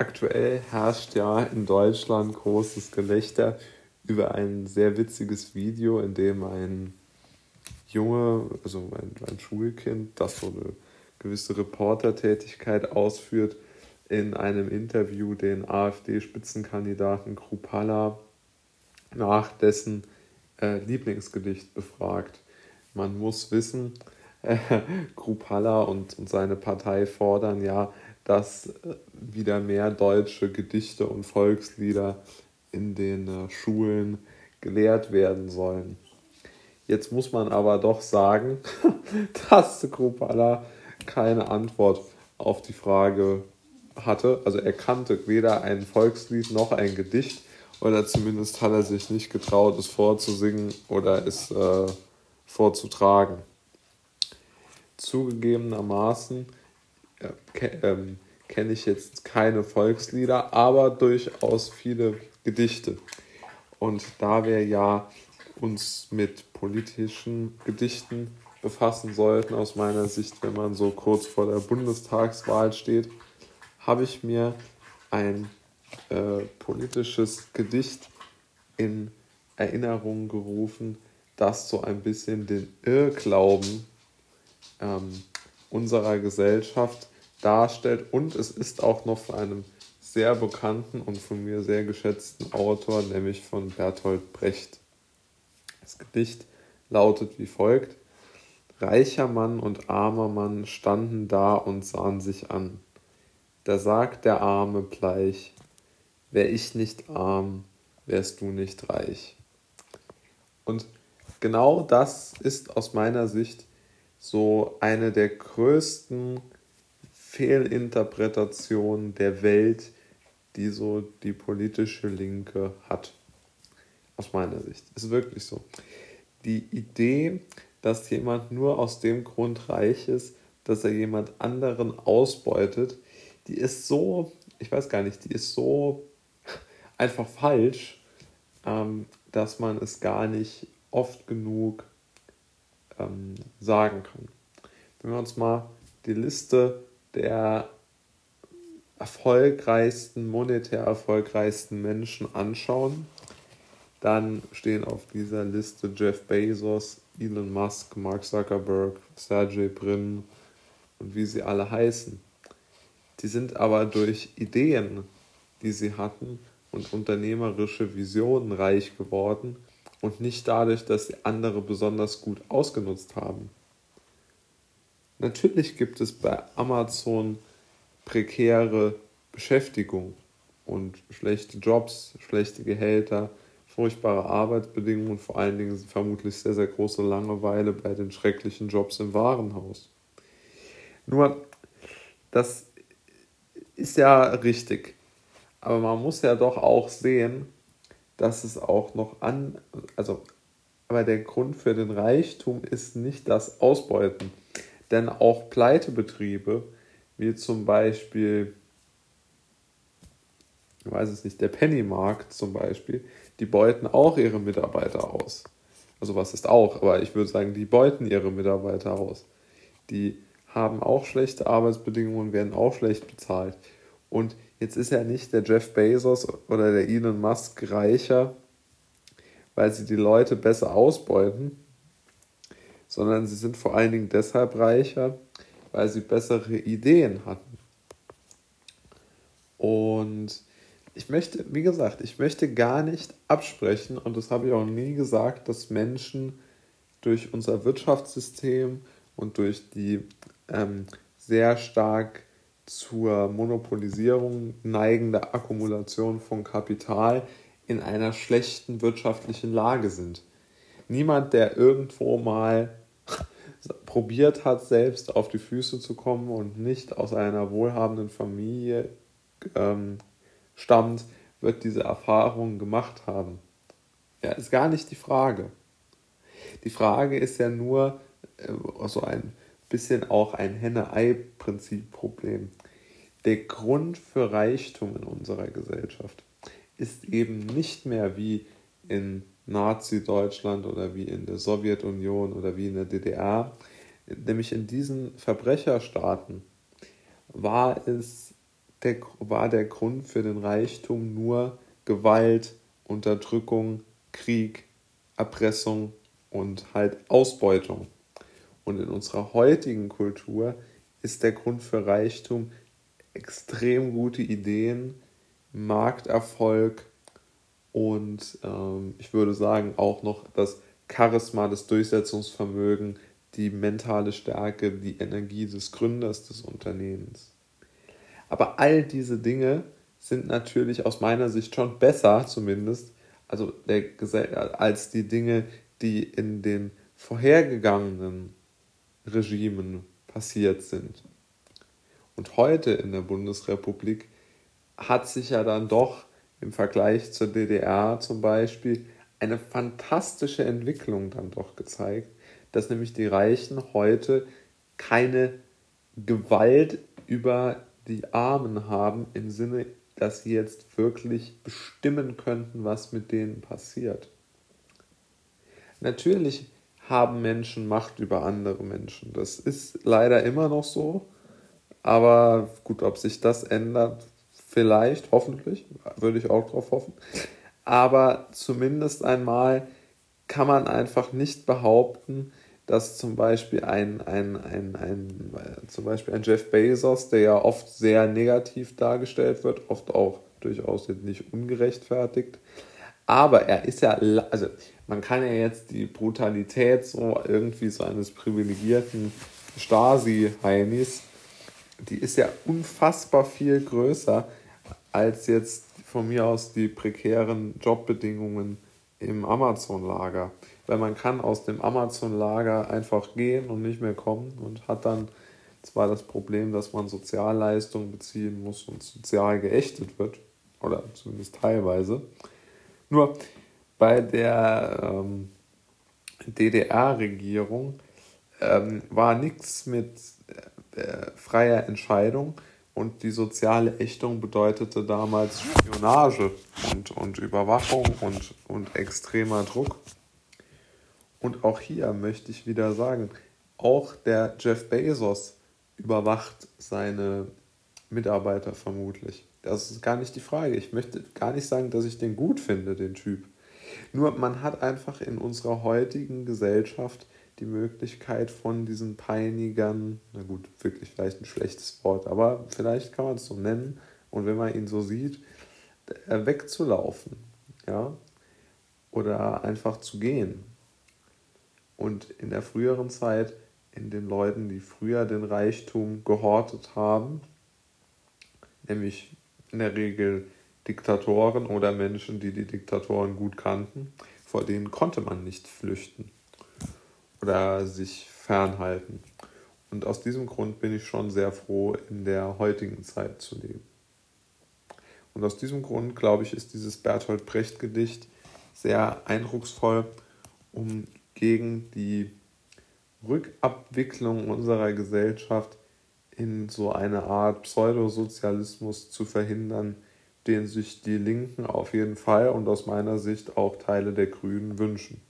aktuell herrscht ja in Deutschland großes Gelächter über ein sehr witziges Video, in dem ein Junge, also ein, ein Schulkind, das so eine gewisse Reportertätigkeit ausführt, in einem Interview den AfD-Spitzenkandidaten Krupalla nach dessen äh, Lieblingsgedicht befragt. Man muss wissen, äh, Krupalla und, und seine Partei fordern ja, dass äh, wieder mehr deutsche Gedichte und Volkslieder in den äh, Schulen gelehrt werden sollen. Jetzt muss man aber doch sagen, dass Krupalla keine Antwort auf die Frage hatte. Also er kannte weder ein Volkslied noch ein Gedicht oder zumindest hat er sich nicht getraut, es vorzusingen oder es äh, vorzutragen. Zugegebenermaßen ke ähm, kenne ich jetzt keine Volkslieder, aber durchaus viele Gedichte. Und da wir ja uns mit politischen Gedichten befassen sollten, aus meiner Sicht, wenn man so kurz vor der Bundestagswahl steht, habe ich mir ein äh, politisches Gedicht in Erinnerung gerufen, das so ein bisschen den Irrglauben ähm, unserer Gesellschaft darstellt und es ist auch noch von einem sehr bekannten und von mir sehr geschätzten Autor, nämlich von Bertolt Brecht. Das Gedicht lautet wie folgt: Reicher Mann und armer Mann standen da und sahen sich an. Da sagt der Arme bleich, wär ich nicht arm, wärst du nicht reich. Und genau das ist aus meiner Sicht so eine der größten Fehlinterpretationen der Welt, die so die politische Linke hat. Aus meiner Sicht. Ist wirklich so. Die Idee, dass jemand nur aus dem Grund reich ist, dass er jemand anderen ausbeutet, die ist so, ich weiß gar nicht, die ist so einfach falsch, ähm, dass man es gar nicht oft genug ähm, sagen kann. Wenn wir uns mal die Liste der erfolgreichsten, monetär erfolgreichsten Menschen anschauen, dann stehen auf dieser Liste Jeff Bezos, Elon Musk, Mark Zuckerberg, Sergey Brin und wie sie alle heißen. Die sind aber durch Ideen, die sie hatten und unternehmerische Visionen reich geworden und nicht dadurch, dass sie andere besonders gut ausgenutzt haben. Natürlich gibt es bei Amazon prekäre Beschäftigung und schlechte Jobs, schlechte Gehälter, furchtbare Arbeitsbedingungen und vor allen Dingen vermutlich sehr, sehr große Langeweile bei den schrecklichen Jobs im Warenhaus. Nur, das ist ja richtig. Aber man muss ja doch auch sehen, dass es auch noch an, also, aber der Grund für den Reichtum ist nicht das Ausbeuten. Denn auch Pleitebetriebe, wie zum Beispiel, ich weiß es nicht, der Pennymarkt zum Beispiel, die beuten auch ihre Mitarbeiter aus. Also was ist auch, aber ich würde sagen, die beuten ihre Mitarbeiter aus. Die haben auch schlechte Arbeitsbedingungen, werden auch schlecht bezahlt. Und jetzt ist ja nicht der Jeff Bezos oder der Elon Musk reicher, weil sie die Leute besser ausbeuten, sondern sie sind vor allen Dingen deshalb reicher, weil sie bessere Ideen hatten. Und ich möchte, wie gesagt, ich möchte gar nicht absprechen, und das habe ich auch nie gesagt, dass Menschen durch unser Wirtschaftssystem und durch die ähm, sehr stark zur Monopolisierung neigende Akkumulation von Kapital in einer schlechten wirtschaftlichen Lage sind. Niemand, der irgendwo mal probiert hat, selbst auf die Füße zu kommen und nicht aus einer wohlhabenden Familie ähm, stammt, wird diese Erfahrung gemacht haben. Ja, ist gar nicht die Frage. Die Frage ist ja nur äh, so ein bisschen auch ein Henne-Ei-Prinzip-Problem. Der Grund für Reichtum in unserer Gesellschaft ist eben nicht mehr wie in Nazi-Deutschland oder wie in der Sowjetunion oder wie in der DDR, nämlich in diesen Verbrecherstaaten war es der, war der Grund für den Reichtum nur Gewalt, Unterdrückung, Krieg, Erpressung und halt Ausbeutung. Und in unserer heutigen Kultur ist der Grund für Reichtum extrem gute Ideen, Markterfolg und ähm, ich würde sagen auch noch das Charisma, das Durchsetzungsvermögen, die mentale Stärke, die Energie des Gründers des Unternehmens. Aber all diese Dinge sind natürlich aus meiner Sicht schon besser, zumindest, also der, als die Dinge, die in den vorhergegangenen Regimen passiert sind. Und heute in der Bundesrepublik hat sich ja dann doch im Vergleich zur DDR zum Beispiel eine fantastische Entwicklung dann doch gezeigt, dass nämlich die Reichen heute keine Gewalt über die Armen haben im Sinne, dass sie jetzt wirklich bestimmen könnten, was mit denen passiert. Natürlich haben Menschen Macht über andere Menschen. Das ist leider immer noch so. Aber gut, ob sich das ändert, vielleicht, hoffentlich, würde ich auch darauf hoffen. Aber zumindest einmal kann man einfach nicht behaupten, dass zum Beispiel ein, ein, ein, ein, zum Beispiel ein Jeff Bezos, der ja oft sehr negativ dargestellt wird, oft auch durchaus nicht ungerechtfertigt, aber er ist ja, also man kann ja jetzt die Brutalität so irgendwie so eines privilegierten Stasi-Heinis, die ist ja unfassbar viel größer als jetzt von mir aus die prekären Jobbedingungen im Amazon-Lager. Weil man kann aus dem Amazon-Lager einfach gehen und nicht mehr kommen und hat dann zwar das Problem, dass man Sozialleistungen beziehen muss und sozial geächtet wird, oder zumindest teilweise. Nur bei der ähm, DDR-Regierung ähm, war nichts mit äh, freier Entscheidung und die soziale Ächtung bedeutete damals Spionage und, und Überwachung und, und extremer Druck. Und auch hier möchte ich wieder sagen, auch der Jeff Bezos überwacht seine Mitarbeiter vermutlich. Das ist gar nicht die Frage. Ich möchte gar nicht sagen, dass ich den gut finde, den Typ. Nur man hat einfach in unserer heutigen Gesellschaft die Möglichkeit von diesen Peinigern, na gut, wirklich vielleicht ein schlechtes Wort, aber vielleicht kann man es so nennen und wenn man ihn so sieht, äh, wegzulaufen, ja, oder einfach zu gehen. Und in der früheren Zeit, in den Leuten, die früher den Reichtum gehortet haben, nämlich in der Regel Diktatoren oder Menschen, die die Diktatoren gut kannten, vor denen konnte man nicht flüchten oder sich fernhalten. Und aus diesem Grund bin ich schon sehr froh, in der heutigen Zeit zu leben. Und aus diesem Grund, glaube ich, ist dieses Bertolt Brecht-Gedicht sehr eindrucksvoll, um gegen die Rückabwicklung unserer Gesellschaft in so eine Art Pseudosozialismus zu verhindern, den sich die Linken auf jeden Fall und aus meiner Sicht auch Teile der Grünen wünschen.